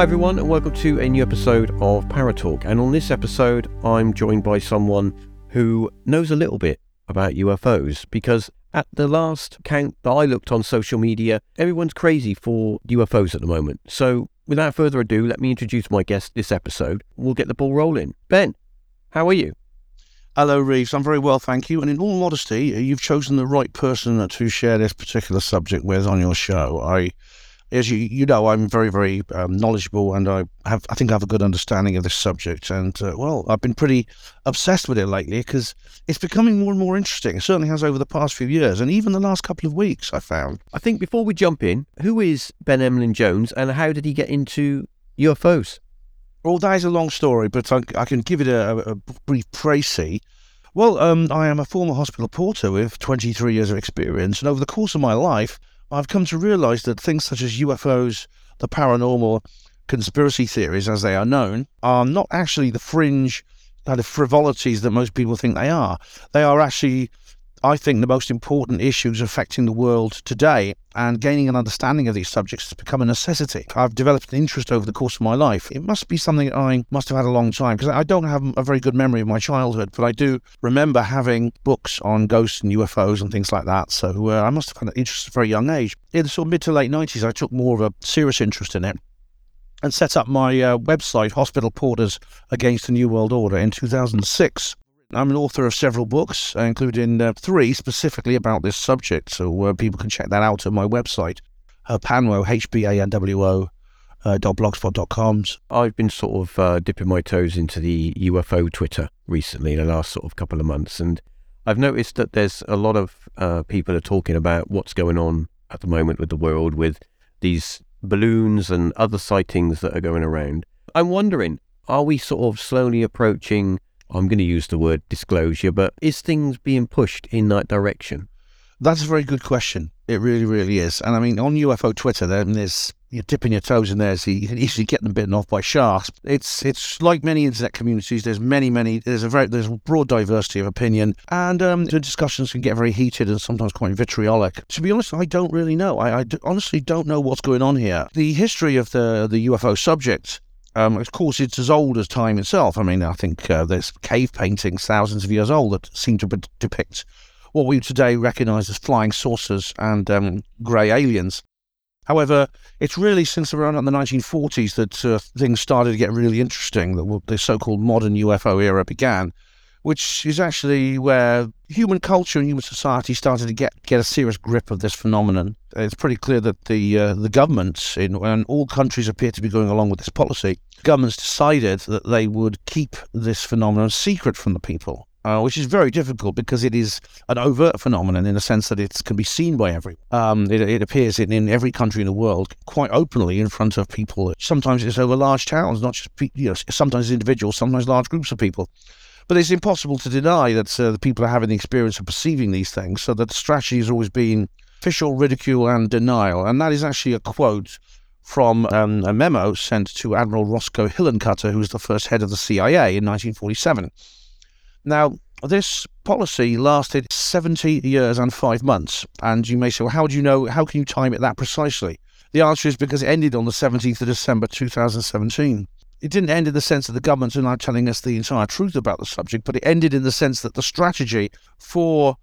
Hi, everyone, and welcome to a new episode of Paratalk. And on this episode, I'm joined by someone who knows a little bit about UFOs because at the last count that I looked on social media, everyone's crazy for UFOs at the moment. So, without further ado, let me introduce my guest this episode. We'll get the ball rolling. Ben, how are you? Hello, Reeves. I'm very well, thank you. And in all modesty, you've chosen the right person to share this particular subject with on your show. I as you you know, I'm very very um, knowledgeable, and I have I think I have a good understanding of this subject. And uh, well, I've been pretty obsessed with it lately because it's becoming more and more interesting. It certainly has over the past few years, and even the last couple of weeks. I found. I think before we jump in, who is Ben Emlyn Jones, and how did he get into UFOs? Well, that is a long story, but I, I can give it a, a brief précis. Well, um, I am a former hospital porter with 23 years of experience, and over the course of my life, I've come to realize that things such as UFOs, the paranormal, conspiracy theories, as they are known, are not actually the fringe uh, kind of frivolities that most people think they are. They are actually I think the most important issues affecting the world today, and gaining an understanding of these subjects has become a necessity. I've developed an interest over the course of my life. It must be something I must have had a long time because I don't have a very good memory of my childhood, but I do remember having books on ghosts and UFOs and things like that. So uh, I must have had an interest at a very young age. In the sort of mid to late 90s, I took more of a serious interest in it and set up my uh, website, Hospital Porters Against the New World Order, in 2006. I'm an author of several books, uh, including uh, three specifically about this subject, so uh, people can check that out at my website, uh, Panwo, H-P-A-N-W-O, uh, blogspot.com. I've been sort of uh, dipping my toes into the UFO Twitter recently in the last sort of couple of months, and I've noticed that there's a lot of uh, people are talking about what's going on at the moment with the world with these balloons and other sightings that are going around. I'm wondering, are we sort of slowly approaching I'm going to use the word disclosure, but is things being pushed in that direction? That's a very good question. It really, really is. And I mean, on UFO Twitter, then there's you're dipping your toes in there, so you can easily get them bitten off by sharks. It's it's like many internet communities. There's many, many. There's a very there's a broad diversity of opinion, and um, the discussions can get very heated and sometimes quite vitriolic. To be honest, I don't really know. I, honestly don't know what's going on here. The history of the the UFO subject um, of course, it's as old as time itself. I mean, I think uh, there's cave paintings thousands of years old that seem to depict what we today recognise as flying saucers and um, grey aliens. However, it's really since around the 1940s that uh, things started to get really interesting, that the so-called modern UFO era began which is actually where human culture and human society started to get, get a serious grip of this phenomenon. It's pretty clear that the uh, the governments in and all countries appear to be going along with this policy. Governments decided that they would keep this phenomenon secret from the people. Uh, which is very difficult because it is an overt phenomenon in the sense that it can be seen by everyone. Um, it, it, appears in, in every country in the world quite openly in front of people. Sometimes it's over large towns, not just you know, sometimes individuals, sometimes large groups of people. But it's impossible to deny that uh, the people are having the experience of perceiving these things. So that the strategy has always been official ridicule and denial. And that is actually a quote from um, a memo sent to Admiral Roscoe Hillenkoetter, who was the first head of the CIA in 1947. Now, this policy lasted 70 years and five months. And you may say, well, how do you know? How can you time it that precisely? The answer is because it ended on the 17th of December 2017 it didn't end in the sense that the governments now telling us the entire truth about the subject, but it ended in the sense that the strategy for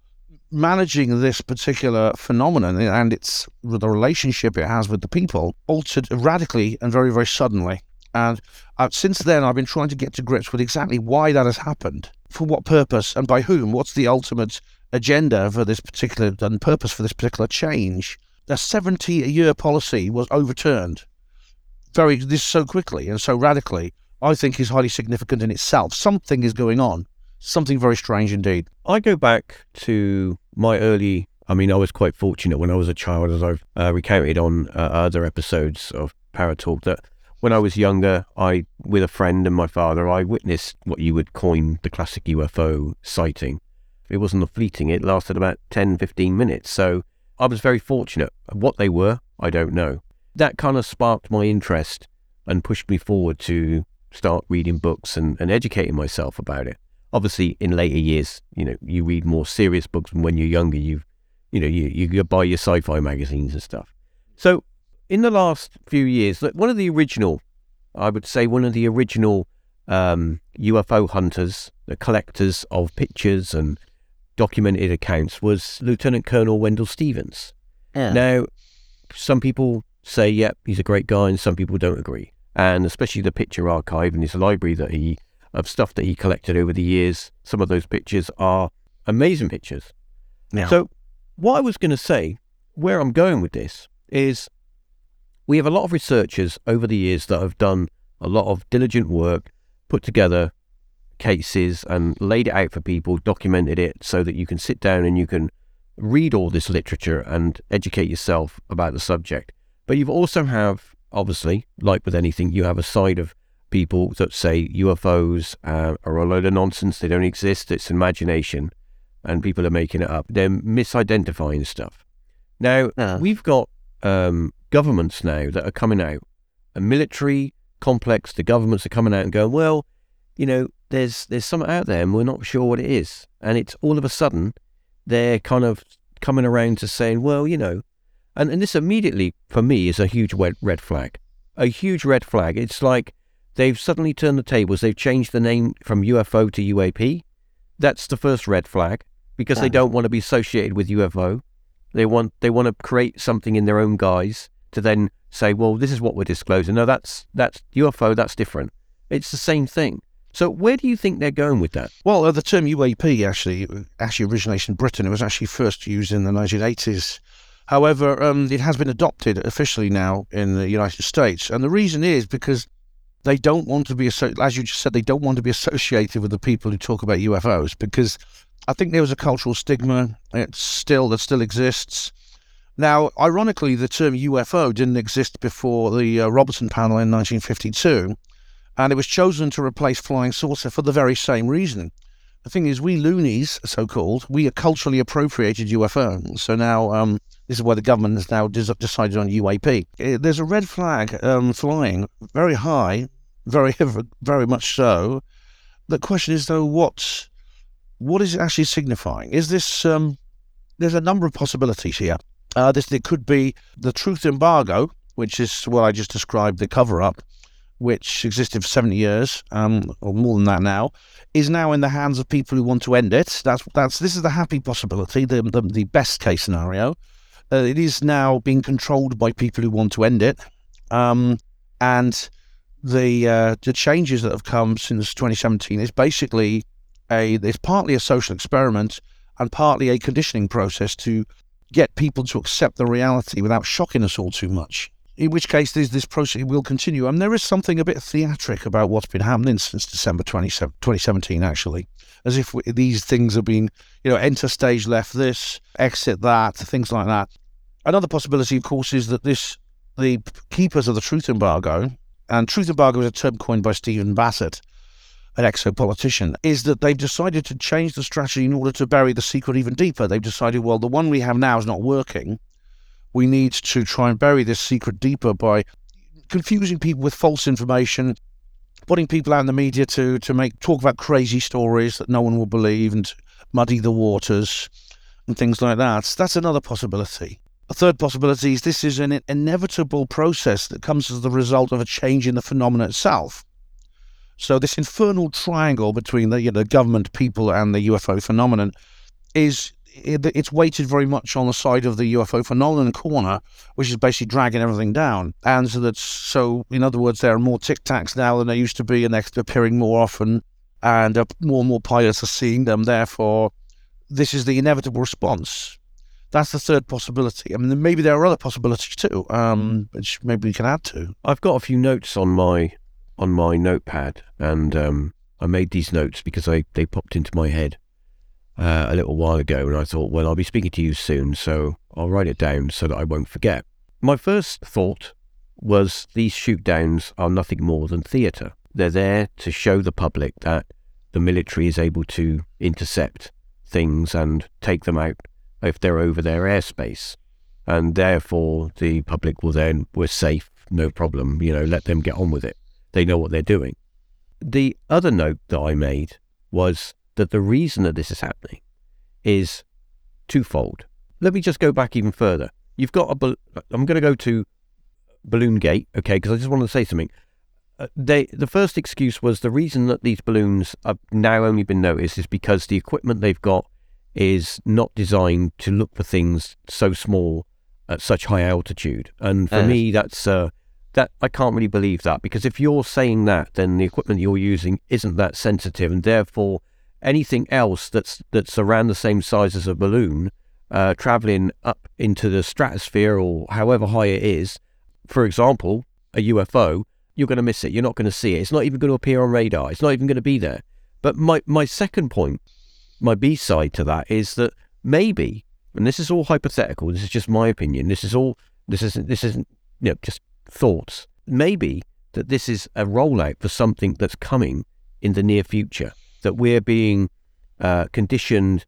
managing this particular phenomenon and its the relationship it has with the people altered radically and very very suddenly. And uh, since then, I've been trying to get to grips with exactly why that has happened, for what purpose, and by whom. What's the ultimate agenda for this particular and purpose for this particular change? A 70-year policy was overturned very this so quickly and so radically, I think is highly significant in itself. Something is going on, something very strange indeed. I go back to my early. I mean, I was quite fortunate when I was a child, as I've uh, recounted on uh, other episodes of Paratalk, that when I was younger, I, with a friend and my father, I witnessed what you would coin the classic UFO sighting. It wasn't a fleeting, it lasted about 10, 15 minutes. So I was very fortunate. What they were, I don't know that kind of sparked my interest and pushed me forward to start reading books and, and educating myself about it. Obviously, in later years, you know, you read more serious books, and when you're younger, you, you know, you you buy your sci-fi magazines and stuff. So, in the last few years, one of the original I would say one of the original um, UFO hunters, the collectors of pictures and documented accounts, was Lieutenant Colonel Wendell Stevens. Yeah. Now, some people say, yep, he's a great guy, and some people don't agree. And especially the picture archive and his library that he of stuff that he collected over the years. Some of those pictures are amazing pictures. Yeah. So, what I was going to say, where I'm going with this, is we have a lot of researchers over the years that have done a lot of diligent work, put together cases and laid it out for people, documented it so that you can sit down and you can read all this literature and educate yourself about the subject. But you've also have, obviously, like with anything, you have a side of people that say UFOs uh, are a load of nonsense. They don't exist. It's imagination, and people are making it up. They're misidentifying stuff. Now Yeah. we've got um, governments now that are coming out, a military complex. The governments are coming out and going, well, you know, there's there's something out there, and we're not sure what it is. And it's all of a sudden they're kind of coming around to saying, well, you know, and, and this immediately for me is a huge red, red flag. A huge red flag. It's like they've suddenly turned the tables. They've changed the name from UFO to UAP. That's the first red flag because they don't want to be associated with UFO. They want they want to create something in their own guise to then say, well, this is what we're disclosing. No, that's that's UFO. That's different. It's the same thing. So where do you think they're going with that? Well, uh, the term UAP actually actually originates in Britain. It was actually first used in the 1980s. However, um, it has been adopted officially now in the United States, and the reason is because they don't want to be, as you just said, they don't want to be associated with the people who talk about UFOs because I think there was a cultural stigma. It's still that still exists. Now, ironically, the term UFO didn't exist before the uh, Robertson panel in 1952, and it was chosen to replace flying saucer for the very same reason. The thing is, we loonies, so called, we are culturally appropriated UFOs. So now, um, this is why the government has now decided on UAP. Uh, There's a red flag um, flying very high, very, very much so. The question is, though, what, what is it actually signifying? Is this? Um, there's a number of possibilities here. Uh, this it could be the truth embargo, which is what I just described, the cover-up, which existed for 70 years, um, or more than that now, is now in the hands of people who want to end it. That's that's this is the happy possibility, the the, the best case scenario. Uh, it is now being controlled by people who want to end it, um, and the uh, the changes that have come since 2017 is basically a it's partly a social experiment and partly a conditioning process to get people to accept the reality without shocking us all too much in which case this, this process will continue. And there is something a bit theatric about what's been happening since December 27, 2017, actually, as if we, these things have been, you know, enter stage left this, exit that, things like that. Another possibility, of course, is that this the keepers of the truth embargo, and truth embargo is a term coined by Stephen Bassett, an exo-politician, is that they've decided to change the strategy in order to bury the secret even deeper. They've decided, well, the one we have now is not working we need to try and bury this secret deeper by confusing people with false information, putting people out in the media to to make talk about crazy stories that no one will believe and muddy the waters and things like that. That's another possibility. A third possibility is this is an inevitable process that comes as the result of a change in the phenomenon itself. So this infernal triangle between the you know, government, people, and the UFO phenomenon is it's weighted very much on the side of the UFO phenomenon corner, which is basically dragging everything down. And so that's so, in other words, there are more tic tacs now than there used to be, and they're appearing more often, and uh, more and more pilots are seeing them. Therefore, this is the inevitable response. That's the third possibility. I mean, maybe there are other possibilities too, um, which maybe we can add to. I've got a few notes on my on my notepad, and um, I made these notes because I they popped into my head uh, a little while ago, and I thought, well, I'll be speaking to you soon, so I'll write it down so that I won't forget. My first thought was these shoot downs are nothing more than theatre. They're there to show the public that the military is able to intercept things and take them out if they're over their airspace. And therefore, the public will then, we're safe, no problem, you know, let them get on with it. They know what they're doing. The other note that I made was that the reason that this is happening is twofold. Let me just go back even further. You've got a, I'm going to go to Balloon Gate, okay, because I just wanted to say something. uh, they the first excuse was the reason that these balloons have now only been noticed is because the equipment they've got is not designed to look for things so small at such high altitude. And for Uh. me, that's uh, that I can't really believe that because if you're saying that, then the equipment you're using isn't that sensitive, and therefore anything else that's that's around the same size as a balloon uh, traveling up into the stratosphere or however high it is, for example, a UFO, you're going to miss it. You're not going to see it. It's not even going to appear on radar. It's not even going to be there. But my my second point, my B side to that is that maybe, and this is all hypothetical. This is just my opinion. This is all. This isn't. This isn't. You know, just thoughts. Maybe that this is a rollout for something that's coming in the near future. That we're being uh, conditioned.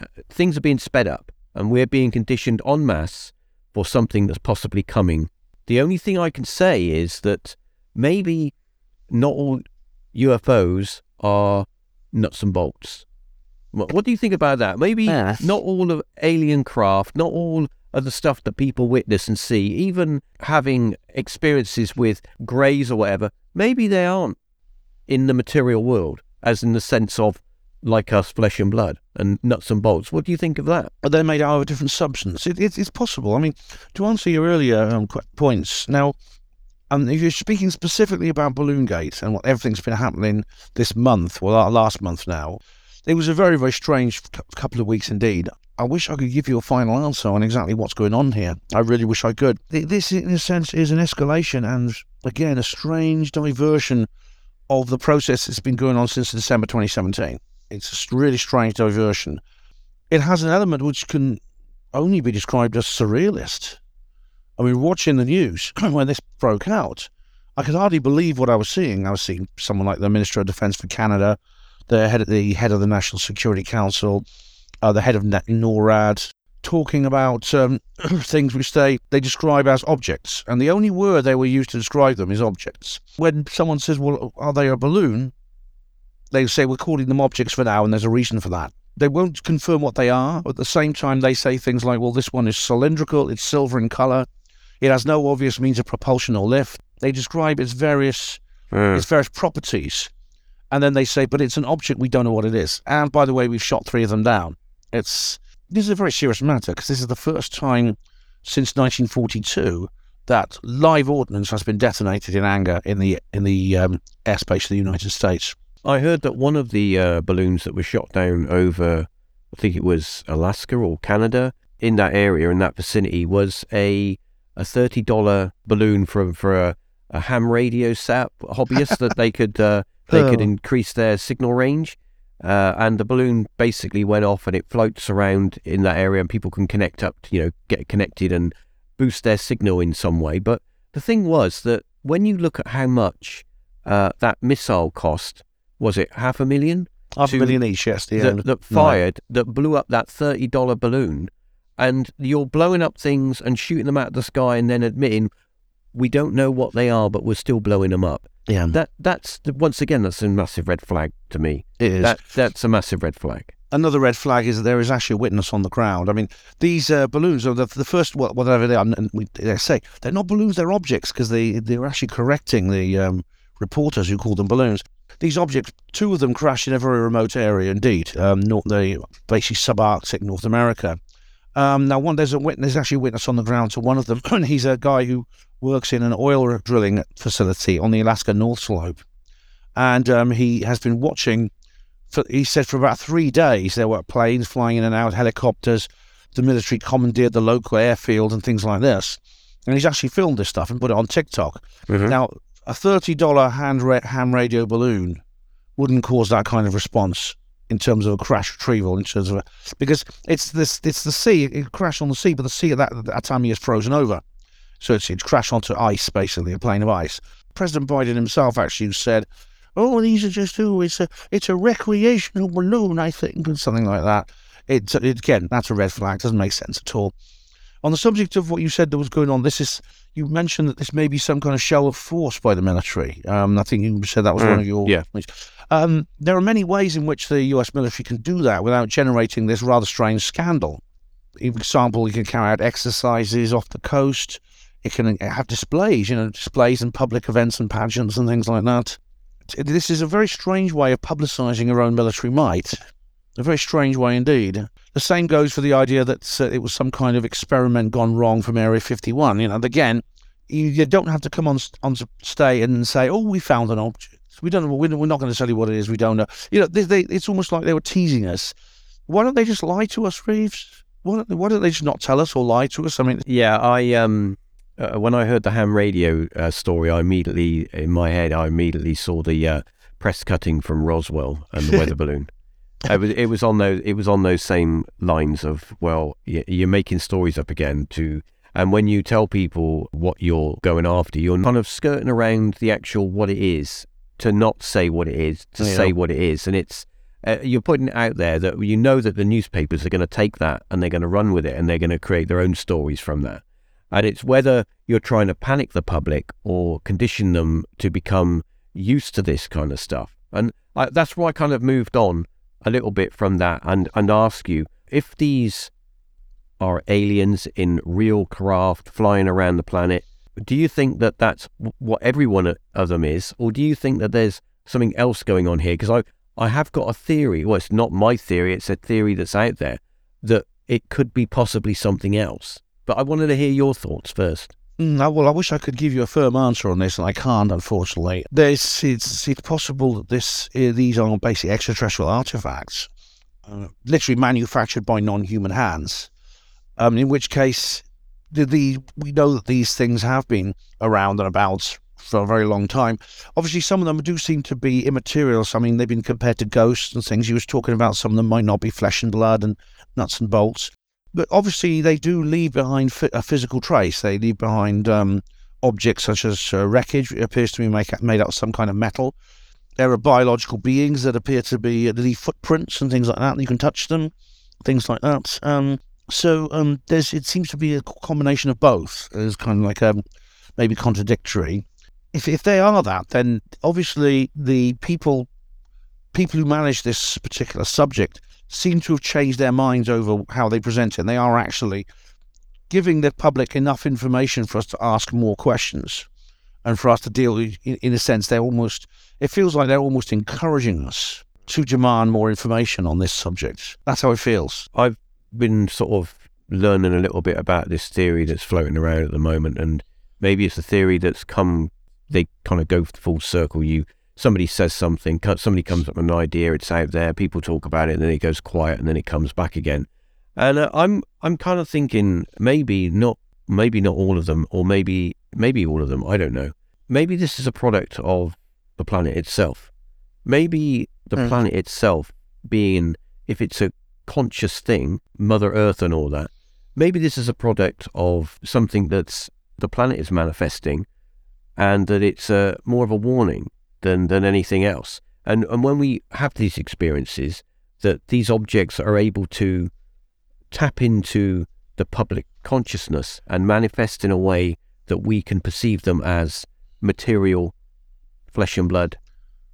Uh, things are being sped up, and we're being conditioned en masse for something that's possibly coming. The only thing I can say is that maybe not all UFOs are nuts and bolts. What, do you think about that? Maybe not all of alien craft, not all of the stuff that people witness and see, even having experiences with greys or whatever, maybe they aren't in the material world, as in the sense of like us, flesh and blood, and nuts and bolts. What do you think of that? but they're made out of a different substance. It, it, it's possible. I mean, to answer your earlier um, qu- points, now, um, if you're speaking specifically about Balloon Gate and what everything's been happening this month, well, last month now, it was a very, very strange couple of weeks indeed. I wish I could give you a final answer on exactly what's going on here. I really wish I could. This, in a sense, is an escalation and, again, a strange diversion of the process that's been going on since December 2017. It's a really strange diversion. It has an element which can only be described as surrealist. I mean, watching the news when this broke out, I could hardly believe what I was seeing. I was seeing someone like the Minister of Defence for Canada, the head of the head of the National Security Council, uh, the head of NORAD, talking about um, things which they, they describe as objects. And the only word they were used to describe them is objects. When someone says, well, are they a balloon? They say, we're calling them objects for now, and there's a reason for that. They won't confirm what they are. At the same time, they say things like, well, this one is cylindrical, it's silver in colour, it has no obvious means of propulsion or lift. They describe its various its various properties. And then they say, but it's an object, we don't know what it is. And by the way, we've shot three of them down. It's this is a very serious matter because this is the first time since 1942 that live ordnance has been detonated in anger in the in the um, airspace of the United States. I heard that one of the uh, balloons that was shot down over, I think it was Alaska or Canada, in that area, in that vicinity, was a a thirty dollar balloon for for a, a ham radio set hobbyist that they could uh, they could Oh. increase their signal range. Uh, and the balloon basically went off and it floats around in that area and people can connect up to, you know, get connected and boost their signal in some way. But the thing was that when you look at how much uh, that missile cost, was it half a million? Half a million each, yes. The, that, that fired that blew up that thirty dollar balloon, and you're blowing up things and shooting them out of the sky, and then admitting we don't know what they are, but we're still blowing them up. yeah, That that's once again that's a massive red flag to me. it is. That that's a massive red flag. Another red flag is that there is actually a witness on the ground. I mean, these uh, balloons are the, the first, wha- whatever they are, and we, they say they're not balloons, they're objects because they, they're actually correcting the um, reporters who call them balloons. These objects, two of them crashed in a very remote area indeed, um, north, the, basically subarctic North America. Um, now, one there's a witness, there's actually a witness on the ground to one of them, and he's a guy who works in an oil drilling facility on the Alaska North Slope, and um, he has been watching for, he said for about three days there were planes flying in and out, helicopters. The military commandeered the local airfield and things like this. And he's actually filmed this stuff and put it on TikTok. Now, a thirty-dollar hand ra- ham radio balloon wouldn't cause that kind of response in terms of a crash retrieval, in terms of a, because it's this it's the sea. It crashed on the sea, but the sea at that, that time is frozen over, so it's it's crashed onto ice, basically a plane of ice. President Biden himself actually said, "Oh, these are just oh, it's a it's a recreational balloon, I think, and something like that." It, it again, that's a red flag. Doesn't make sense at all. On the subject of what you said that was going on, this is you mentioned that this may be some kind of show of force by the military. Um, I think you said that was one Mm, of your yeah. points. Um, there are many ways in which the U.S. military can do that without generating this rather strange scandal. For example, you can carry out exercises off the coast. It can have displays, you know, displays and public events and pageants and things like that. This is a very strange way of publicising your own military might. A very strange way indeed. The same goes for the idea that uh, it was some kind of experiment gone wrong from Area 51. You know, again, you, you don't have to come on on stay and say, "Oh, we found an object." We don't. We're not going to tell you what it is. We don't know. You know, they, they, it's almost like they were teasing us. Why don't they just lie to us, Reeves? Why don't, why don't they just not tell us or lie to us? I mean, yeah, I um, uh, when I heard the ham radio uh, story, I immediately in my head, I immediately saw the uh, press cutting from Roswell and the weather balloon. It was, it was on those it was on those same lines of well, you're making stories up again to and when you tell people what you're going after, you're kind of skirting around the actual what it is to not say what it is, to yeah. say what it is. And it's, uh, you're putting it out there that you know that the newspapers are going to take that and they're going to run with it and they're going to create their own stories from that. And it's whether you're trying to panic the public or condition them to become used to this kind of stuff. And I, that's why I kind of moved on a little bit from that and, and ask you if these are aliens in real craft flying around the planet do you think that that's what every one of them is, or do you think that there's something else going on here? Because I, I have got a theory. Well, it's not my theory; it's a theory that's out there that it could be possibly something else. But I wanted to hear your thoughts first. Mm, well, I wish I could give you a firm answer on this, and I can't, unfortunately. There's, it's, possible that this, uh, these are basically extraterrestrial artifacts, uh, literally manufactured by non-human hands. Um, in which case, the, the we know that these things have been around and about for a very long time. Obviously, some of them do seem to be immaterial. So, I mean, they've been compared to ghosts and things. You was talking about some of them might not be flesh and blood and nuts and bolts, but obviously they do leave behind a physical trace. They leave behind um, objects such as uh, wreckage. It appears to be make, made out of some kind of metal. There are biological beings that appear to be uh, leave footprints and things like that. And you can touch them, things like that. Um, so um, there's it seems to be a combination of both. It's kind of like um, maybe contradictory. If if they are that, then obviously the people people who manage this particular subject seem to have changed their minds over how they present it. And they are actually giving the public enough information for us to ask more questions and for us to deal in, in a sense, they're almost, it feels like they're almost encouraging us to demand more information on this subject. That's how it feels. I've been sort of learning a little bit about this theory that's floating around at the moment, and maybe it's a theory that's come. They kind of go full circle. You somebody says something, somebody comes up with an idea, it's out there, people talk about it, and then it goes quiet, and then it comes back again. And uh, I'm I'm kind of thinking maybe not maybe not all of them, or maybe maybe all of them. I don't know. Maybe this is a product of the planet itself. Maybe the mm. planet itself being, if it's a conscious thing, Mother Earth and all that. Maybe this is a product of something that's the planet is manifesting, and that it's uh, more of a warning than than anything else. And and when we have these experiences, that these objects are able to tap into the public consciousness and manifest in a way that we can perceive them as material, flesh and blood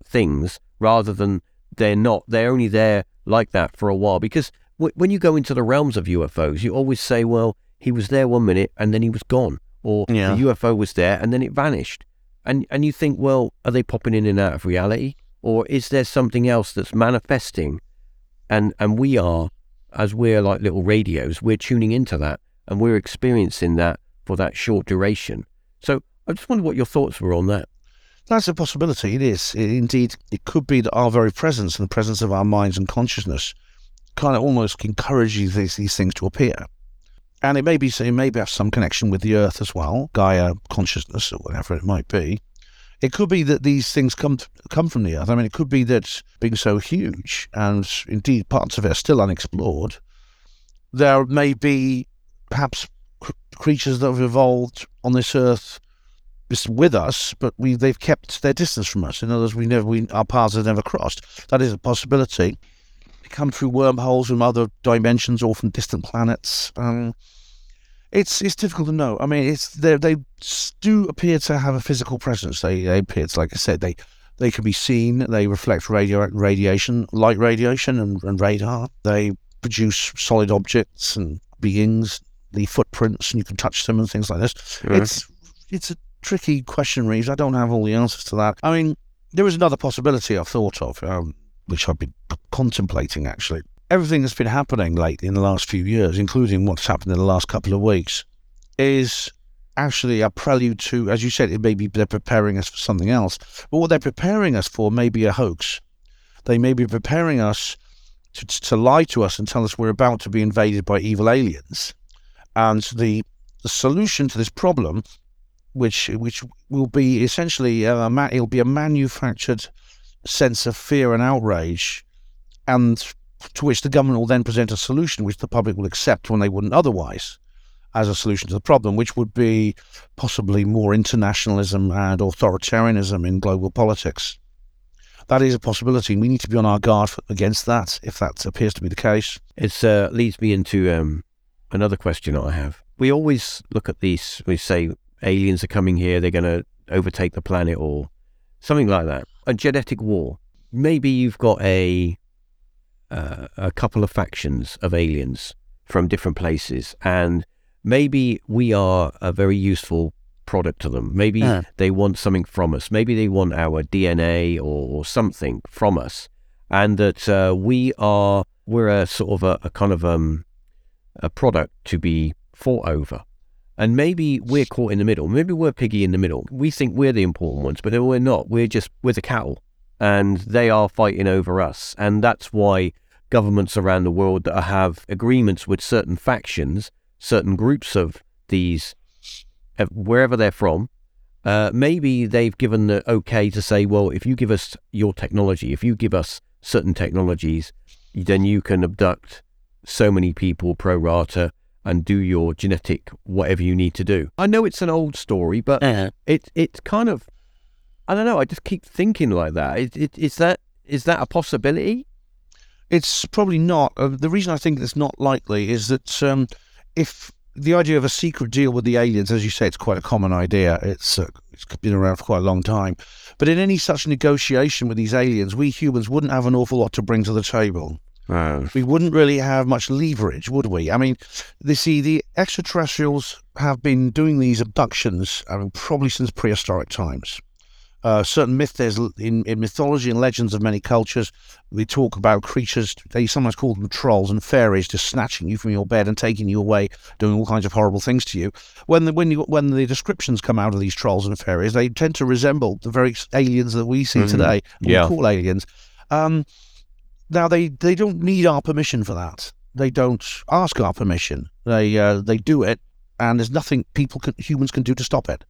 things, rather than they're not. They're only there like that for a while because w- when you go into the realms of UFOs, you always say, well, he was there one minute and then he was gone, or yeah. the UFO was there and then it vanished. And, and you think, well, are they popping in and out of reality? Or is there something else that's manifesting? And, and we are, as we're like little radios, we're tuning into that and we're experiencing that for that short duration. So I just wonder what your thoughts were on that. That's a possibility. It is. It, indeed, it could be that our very presence and the presence of our minds and consciousness kind of almost encourages these, these things to appear. And it may be, it may have some connection with the earth as well, Gaia consciousness or whatever it might be. It could be that these things come come from the earth. I mean, it could be that being so huge, and indeed parts of it are still unexplored, there may be perhaps creatures that have evolved on this earth with us, but we they've kept their distance from us. In other words, we never we our paths have never crossed. That is a possibility. Come through wormholes from other dimensions or from distant planets. Um, it's it's difficult to know. I mean, it's they they do appear to have a physical presence. They they appear, to, like I said, they they can be seen. They reflect radio radiation, light radiation, and, and radar. They produce solid objects and beings, the footprints and you can touch them and things like this. It's it's a tricky question, Reeves. I don't have all the answers to that. I mean, there is another possibility I've thought of, um, which I've been contemplating actually. Everything that's been happening lately in the last few years, including what's happened in the last couple of weeks, is actually a prelude to, as you said, it may be they're preparing us for something else. But what they're preparing us for may be a hoax. They may be preparing us to, to lie to us and tell us we're about to be invaded by evil aliens. And the, the solution to this problem, which which will be essentially a, ma- it'll be a manufactured sense of fear and outrage, and to which the government will then present a solution which the public will accept when they wouldn't otherwise as a solution to the problem, which would be possibly more internationalism and authoritarianism in global politics. That is a possibility. and We need to be on our guard against that if that appears to be the case. It uh, leads me into um, another question I have. We always look at these, we say aliens are coming here, they're going to overtake the planet or something like that. A genetic war. Maybe you've got a uh, a couple of factions of aliens from different places, and maybe we are a very useful product to them. Maybe Yeah. they want something from us. Maybe they want our DNA or, or something from us, and that uh, we are we're a sort of a, a kind of um a product to be fought over. And maybe we're caught in the middle. Maybe we're piggy in the middle. We think we're the important ones, but we're not. We're just we're the cattle, and they are fighting over us. And that's why governments around the world that have agreements with certain factions, certain groups of these, wherever they're from, uh, maybe they've given the okay to say, well, if you give us your technology, if you give us certain technologies, then you can abduct so many people pro rata and do your genetic whatever you need to do. I know it's an old story, but it it's kind of I don't know. I just keep thinking like that. Is, is, is that is that a possibility? It's probably not. Uh, the reason I think it's not likely is that um, if the idea of a secret deal with the aliens, as you say, it's quite a common idea. It's uh, it's been around for quite a long time. But in any such negotiation with these aliens, we humans wouldn't have an awful lot to bring to the table. We wouldn't really have much leverage, would we? I mean, they see the extraterrestrials have been doing these abductions, I mean, probably since prehistoric times. Uh, certain myth there's in, in mythology and legends of many cultures. We talk about creatures. They sometimes call them trolls and fairies, just snatching you from your bed and taking you away, doing all kinds of horrible things to you. When the when you when the descriptions come out of these trolls and fairies, they tend to resemble the very aliens that we see Mhm. today. Yeah. We call aliens. Um, now they they don't need our permission for that. They don't ask our permission. They uh, they do it, and there's nothing people can, humans can do to stop it.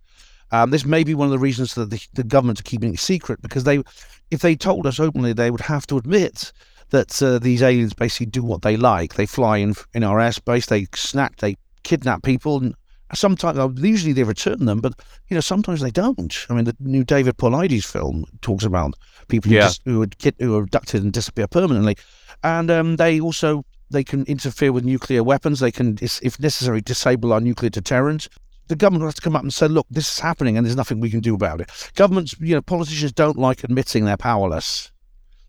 Um, this may be one of the reasons that the, the government are keeping it secret because they, if they told us openly, they would have to admit that uh, these aliens basically do what they like. They fly in in our airspace, they snatch, they kidnap people, and sometimes usually they return them, but you know sometimes they don't. I mean, the new David Paulides film talks about people who, Yeah. dis- who, are kid- who are abducted and disappear permanently, and um, they also they can interfere with nuclear weapons. They can, if if necessary, disable our nuclear deterrent. The government has to come up and say, "Look, this is happening, and there's nothing we can do about it." Governments, you know, politicians don't like admitting they're powerless,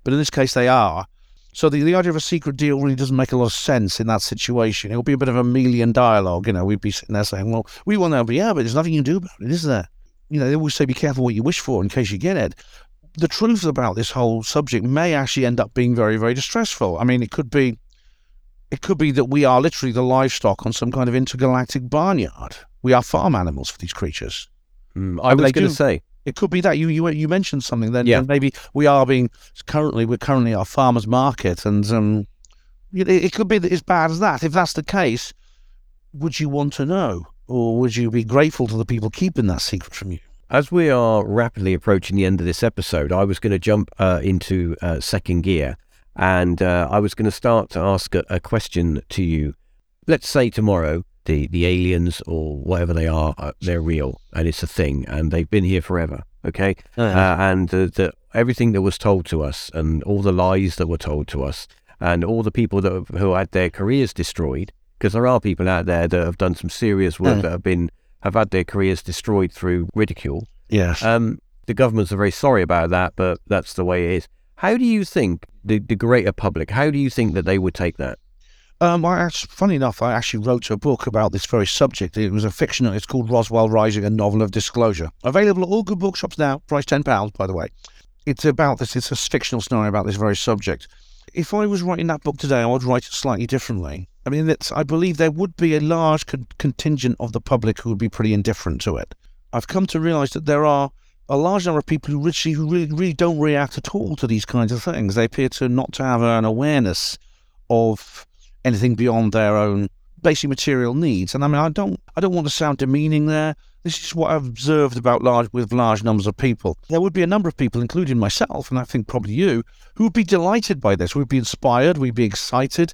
but in this case, they are. So the, the idea of a secret deal really doesn't make a lot of sense in that situation. It'll be a bit of a Melian dialogue. You know, we'd be sitting there saying, "Well, we want to," but yeah, but there's nothing you can do about it, is there? You know, they always say, "Be careful what you wish for in case you get it." The truth about this whole subject may actually end up being very, very distressful. I mean, it could be, it could be that we are literally the livestock on some kind of intergalactic barnyard. We are farm animals for these creatures. Mm, I was going to say, It could be that you you you mentioned something then. Yeah. maybe we are being currently we're currently our farmers market, and um, it, it could be that as bad as that. If that's the case, would you want to know, or would you be grateful to the people keeping that secret from you? as we are rapidly approaching the end of this episode, I was going to jump uh, into uh, second gear, and uh, I was going to start to ask a, a question to you. Let's say tomorrow the the aliens or whatever they are, uh, they're real and it's a thing, and they've been here forever. Okay, uh, and the, the everything that was told to us, and all the lies that were told to us, and all the people that have, who had their careers destroyed, because there are people out there that have done some serious work that have been have had their careers destroyed through ridicule. yes. Um, the governments are very sorry about that, but that's the way it is. How do you think the, the greater public? How do you think that they would take that? Um, I funny enough, I actually wrote a book about this very subject. It was a fictional. It's called Roswell Rising, a novel of disclosure. Available at all good bookshops now. Price ten pounds, by the way. It's about this. It's a fictional story about this very subject. If I was writing that book today, I would write it slightly differently. I mean, I believe there would be a large con- contingent of the public who would be pretty indifferent to it. I've come to realise that there are a large number of people who really, who really, really don't react at all to these kinds of things. They appear to not to have an awareness of anything beyond their own basic material needs. And I mean, I don't, I don't want to sound demeaning there. This is what I've observed about large with large numbers of people. There would be a number of people, including myself, and I think probably you, who would be delighted by this. We'd be inspired. We'd be excited.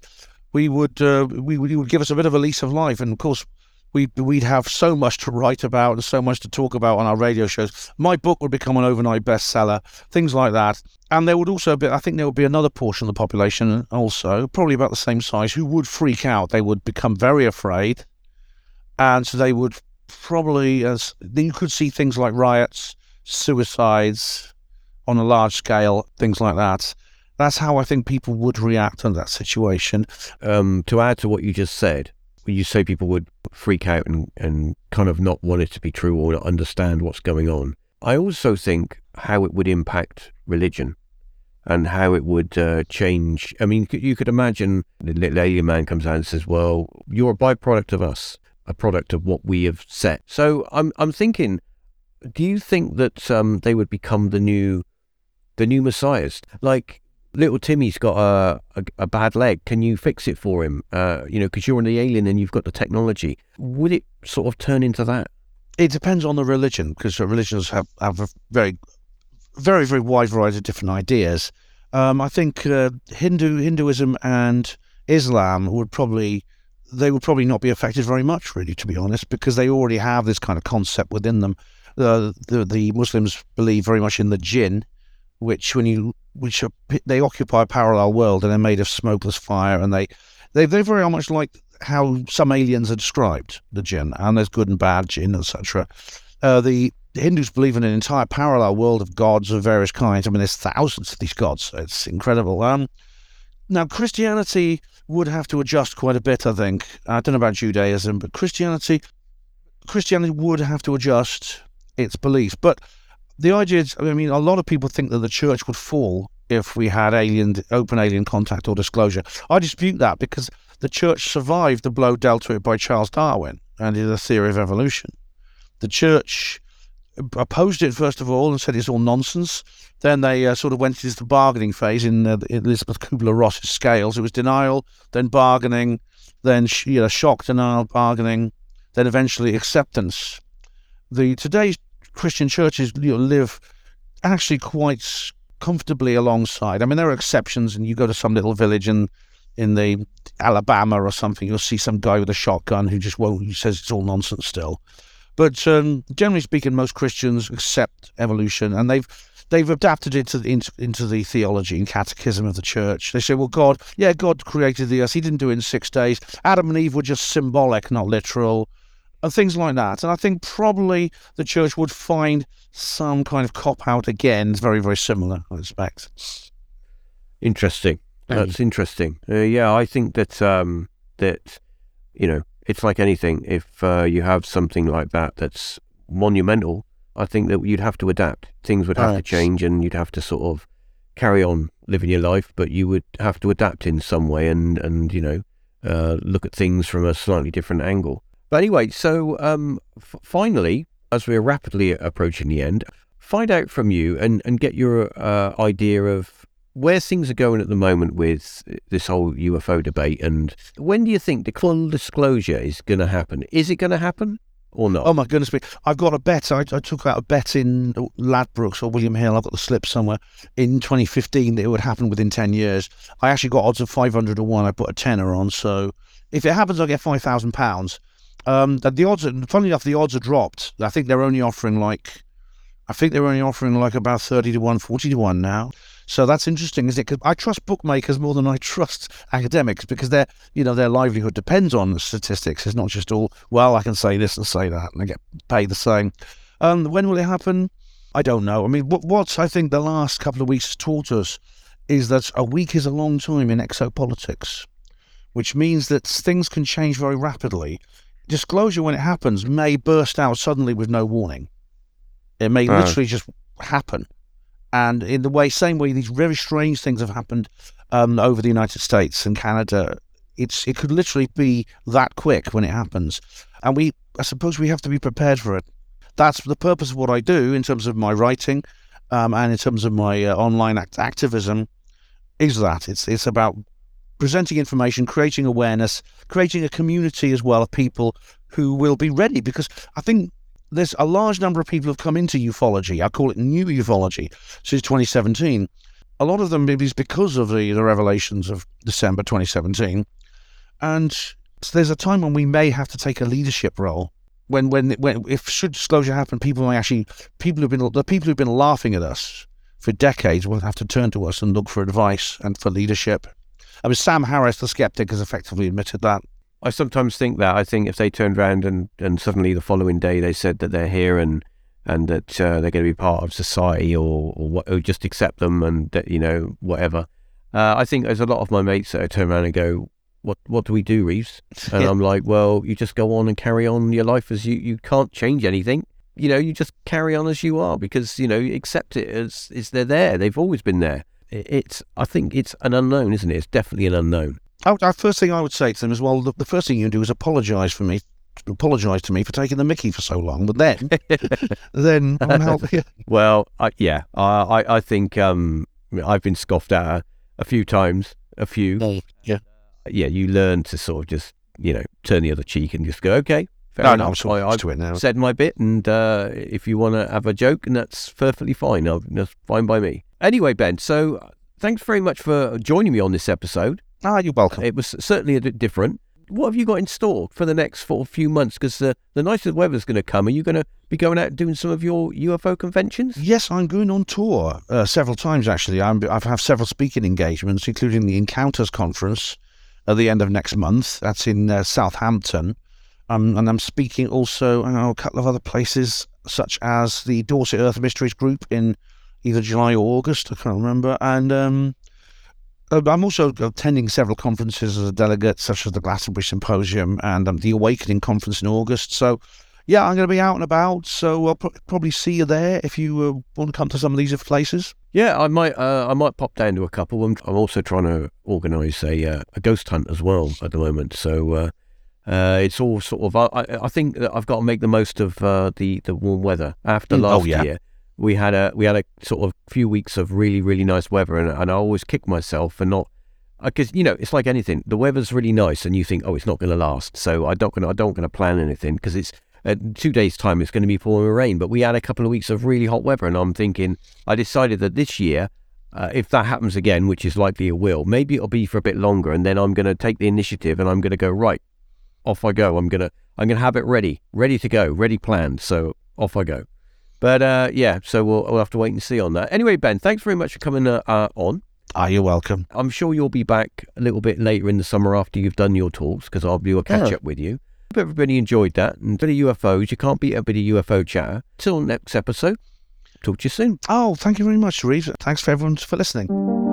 We would, uh, we would, would give us a bit of a lease of life. And of course, we we'd have so much to write about and so much to talk about on our radio shows. My book would become an overnight bestseller, things like that. And there would also be, I think, there would be another portion of the population also, probably about the same size, who would freak out. They would become very afraid, and so they would probably, as you could see things like riots, suicides on a large scale, things like that. That's how I think people would react in that situation. Um, to add to what you just said, you say people would freak out and, and kind of not want it to be true or not understand what's going on. I also think how it would impact religion and how it would uh, change. I mean, you could imagine the little alien man comes out and says, "Well, you're a byproduct of us, a product of what we have set." So I'm I'm thinking, do you think that um, they would become the new the new messiahs? Like little Timmy's got a, a, a, bad leg. Can you fix it for him? Uh, you know, because you're the alien and you've got the technology. Would it sort of turn into that? It depends on the religion because religions have, have a very, very, very wide variety of different ideas. Um, I think uh, Hindu Hinduism and Islam would probably they would probably not be affected very much, really, to be honest, because they already have this kind of concept within them. Uh, the the Muslims believe very much in the jinn, which when you which are they occupy a parallel world and they're made of smokeless fire and they they they very much like how some aliens are described the jinn and there's good and bad jinn etc. Uh, the Hindus believe in an entire parallel world of gods of various kinds. I mean, there's thousands of these gods. It's incredible. Um, now Christianity would have to adjust quite a bit. I think I don't know about Judaism, but Christianity Christianity would have to adjust its beliefs, but the idea is, I mean, a lot of people think that the church would fall if we had alien, open alien contact or disclosure. I dispute that because the church survived the blow dealt to it by Charles Darwin and the theory of evolution. The church opposed it first of all and said it's all nonsense. Then they uh, sort of went into the bargaining phase in uh, Elizabeth Kubler Ross's scales. It was denial, then bargaining, then you know shock, denial, bargaining, then eventually acceptance. The today's Christian churches you know, live actually quite comfortably alongside. I mean, there are exceptions, and you go to some little village in in the Alabama or something, you'll see some guy with a shotgun who just won't. He says it's all nonsense still. But um, generally speaking, most Christians accept evolution, and they've they've adapted it to, into, into the theology and catechism of the church. They say, well, God, yeah, God created the earth. He didn't do it in six days. Adam and Eve were just symbolic, not literal and things like that. And I think probably the church would find some kind of cop out again, very, very similar, I expect. Interesting. That's interesting. Uh, yeah, I think that um, that you know it's like anything. If uh, you have something like that that's monumental, I think that you'd have to adapt. Things would have right. to change, and you'd have to sort of carry on living your life, but you would have to adapt in some way, and and you know uh, look at things from a slightly different angle. But anyway, so um, f- finally, as we're rapidly approaching the end, find out from you and, and get your uh, idea of where things are going at the moment with this whole UFO debate. And when do you think the full disclosure is going to happen? Is it going to happen? Or not? Oh my goodness me! I've got a bet. I, I, took out a bet in Ladbrokes or William Hill. I've got the slip somewhere in 2015 that it would happen within 10 years. I actually got odds of 500 to one. I put a tenner on. So if it happens, I get five thousand pounds. Um, that the odds, funnily enough, the odds are dropped. I think they're only offering like, I think they're only offering like about 30 to 1, 40 to 1 now. So that's interesting, isn't it? Because I trust bookmakers more than I trust academics because their, you know, their livelihood depends on the statistics. It's not just all, well, I can say this and say that and I get paid the same. Um, when will it happen? I don't know. I mean, what, what I think the last couple of weeks taught us is that a week is a long time in exopolitics which means that things can change very rapidly. Disclosure, when it happens, may burst out suddenly with no warning. It may literally just happen. And in the way, same way, these very strange things have happened um, over the United States and Canada. It's it could literally be that quick when it happens, and we I suppose we have to be prepared for it. That's the purpose of what I do in terms of my writing, um, and in terms of my uh, online act- activism. Is that it's it's about presenting information, creating awareness, creating a community as well of people who will be ready. Because I think there's a large number of people who've come into ufology. I call it new ufology since 2017. A lot of them maybe is because of the, the revelations of December 2017. And so there's a time when we may have to take a leadership role. When, when, when, if should disclosure happen, people may actually, people who've been, the people who've been laughing at us for decades will have to turn to us and look for advice and for leadership. I mean, Sam Harris, the skeptic, has effectively admitted that. I sometimes think that. I think if they turned around and, and suddenly the following day they said that they're here and and that uh, they're going to be part of society or or, what, or just accept them and that you know whatever. Uh, I think there's a lot of my mates that turn around and go, "What what do we do, Reeves?" And Yeah. I'm like, "Well, you just go on and carry on your life as you you can't change anything. You know, you just carry on as you are because you know accept it as is they're there. They've always been there. It, it's I think it's an unknown, isn't it? It's definitely an unknown. I, would- first thing I would say to them is, well, the, the first thing you can do is apologise for me, apologise to me for taking the Mickey for so long. But then, then I'm yeah. Well, I, yeah, I, I, I think um, I've been scoffed at a few times, a few. yeah. Yeah, you learn to sort of just, you know, turn the other cheek and just go, okay, fair No, no, I'm enough. I I've to it now. said my bit, and uh, if you want to have a joke, and that's perfectly fine. I'll, that's fine by me. Anyway, Ben, so uh, thanks very much for joining me on this episode. Ah, you're welcome. It was certainly a bit different. What have you got in store for the next of few months? Because uh, the nicer weather's going to come. Are you going to be going out and doing some of your UFO conventions? Yes, I'm going on tour uh, several times actually. I'm, I've had several speaking engagements, including the Encounters Conference at the end of next month. That's in uh, Southampton. Um, and I'm speaking also I know, a couple of other places, such as the Dorset Earth Mysteries Group in either July or August. I can't remember. And um, uh, I'm also attending several conferences as a delegate, such as the Glastonbury Symposium and um, the Awakening Conference in August. So yeah, I'm going to be out and about, so I'll pro- probably see you there if you uh, want to come to some of these places. Yeah, I might. Uh, I might pop down to a couple. I'm, I'm also trying to organise a uh, a ghost hunt as well at the moment. So uh, uh, it's all sort of. I, I- think that I've got to make the most of uh, the the warm weather. After Mm, oh, last yeah. year, we had a we had a sort of few weeks of really really nice weather, and, and I always kick myself for not. Because you know it's like anything, the weather's really nice, and you think, oh, it's not going to last. So I don't gonna I don't gonna plan anything because it's uh, two days time it's going to be pouring rain. But we had a couple of weeks of really hot weather, and I'm thinking I decided that this year uh, if that happens again, which is likely it will, maybe it'll be for a bit longer, and then I'm going to take the initiative and I'm going to go right. Off I go. I'm gonna I'm gonna have it ready, ready to go, ready planned. So off I go. But uh, yeah, so we'll, we'll have to wait and see on that. Anyway, Ben, thanks very much for coming uh, uh, on. Ah, you're welcome. I'm sure you'll be back a little bit later in the summer after you've done your talks because I'll do a catch Yeah. up with you. Hope everybody enjoyed that. And a bit of UFOs, you can't beat a bit of UFO chatter. Till next episode, talk to you soon. Oh, thank you very much, Reeve. Thanks for everyone for listening.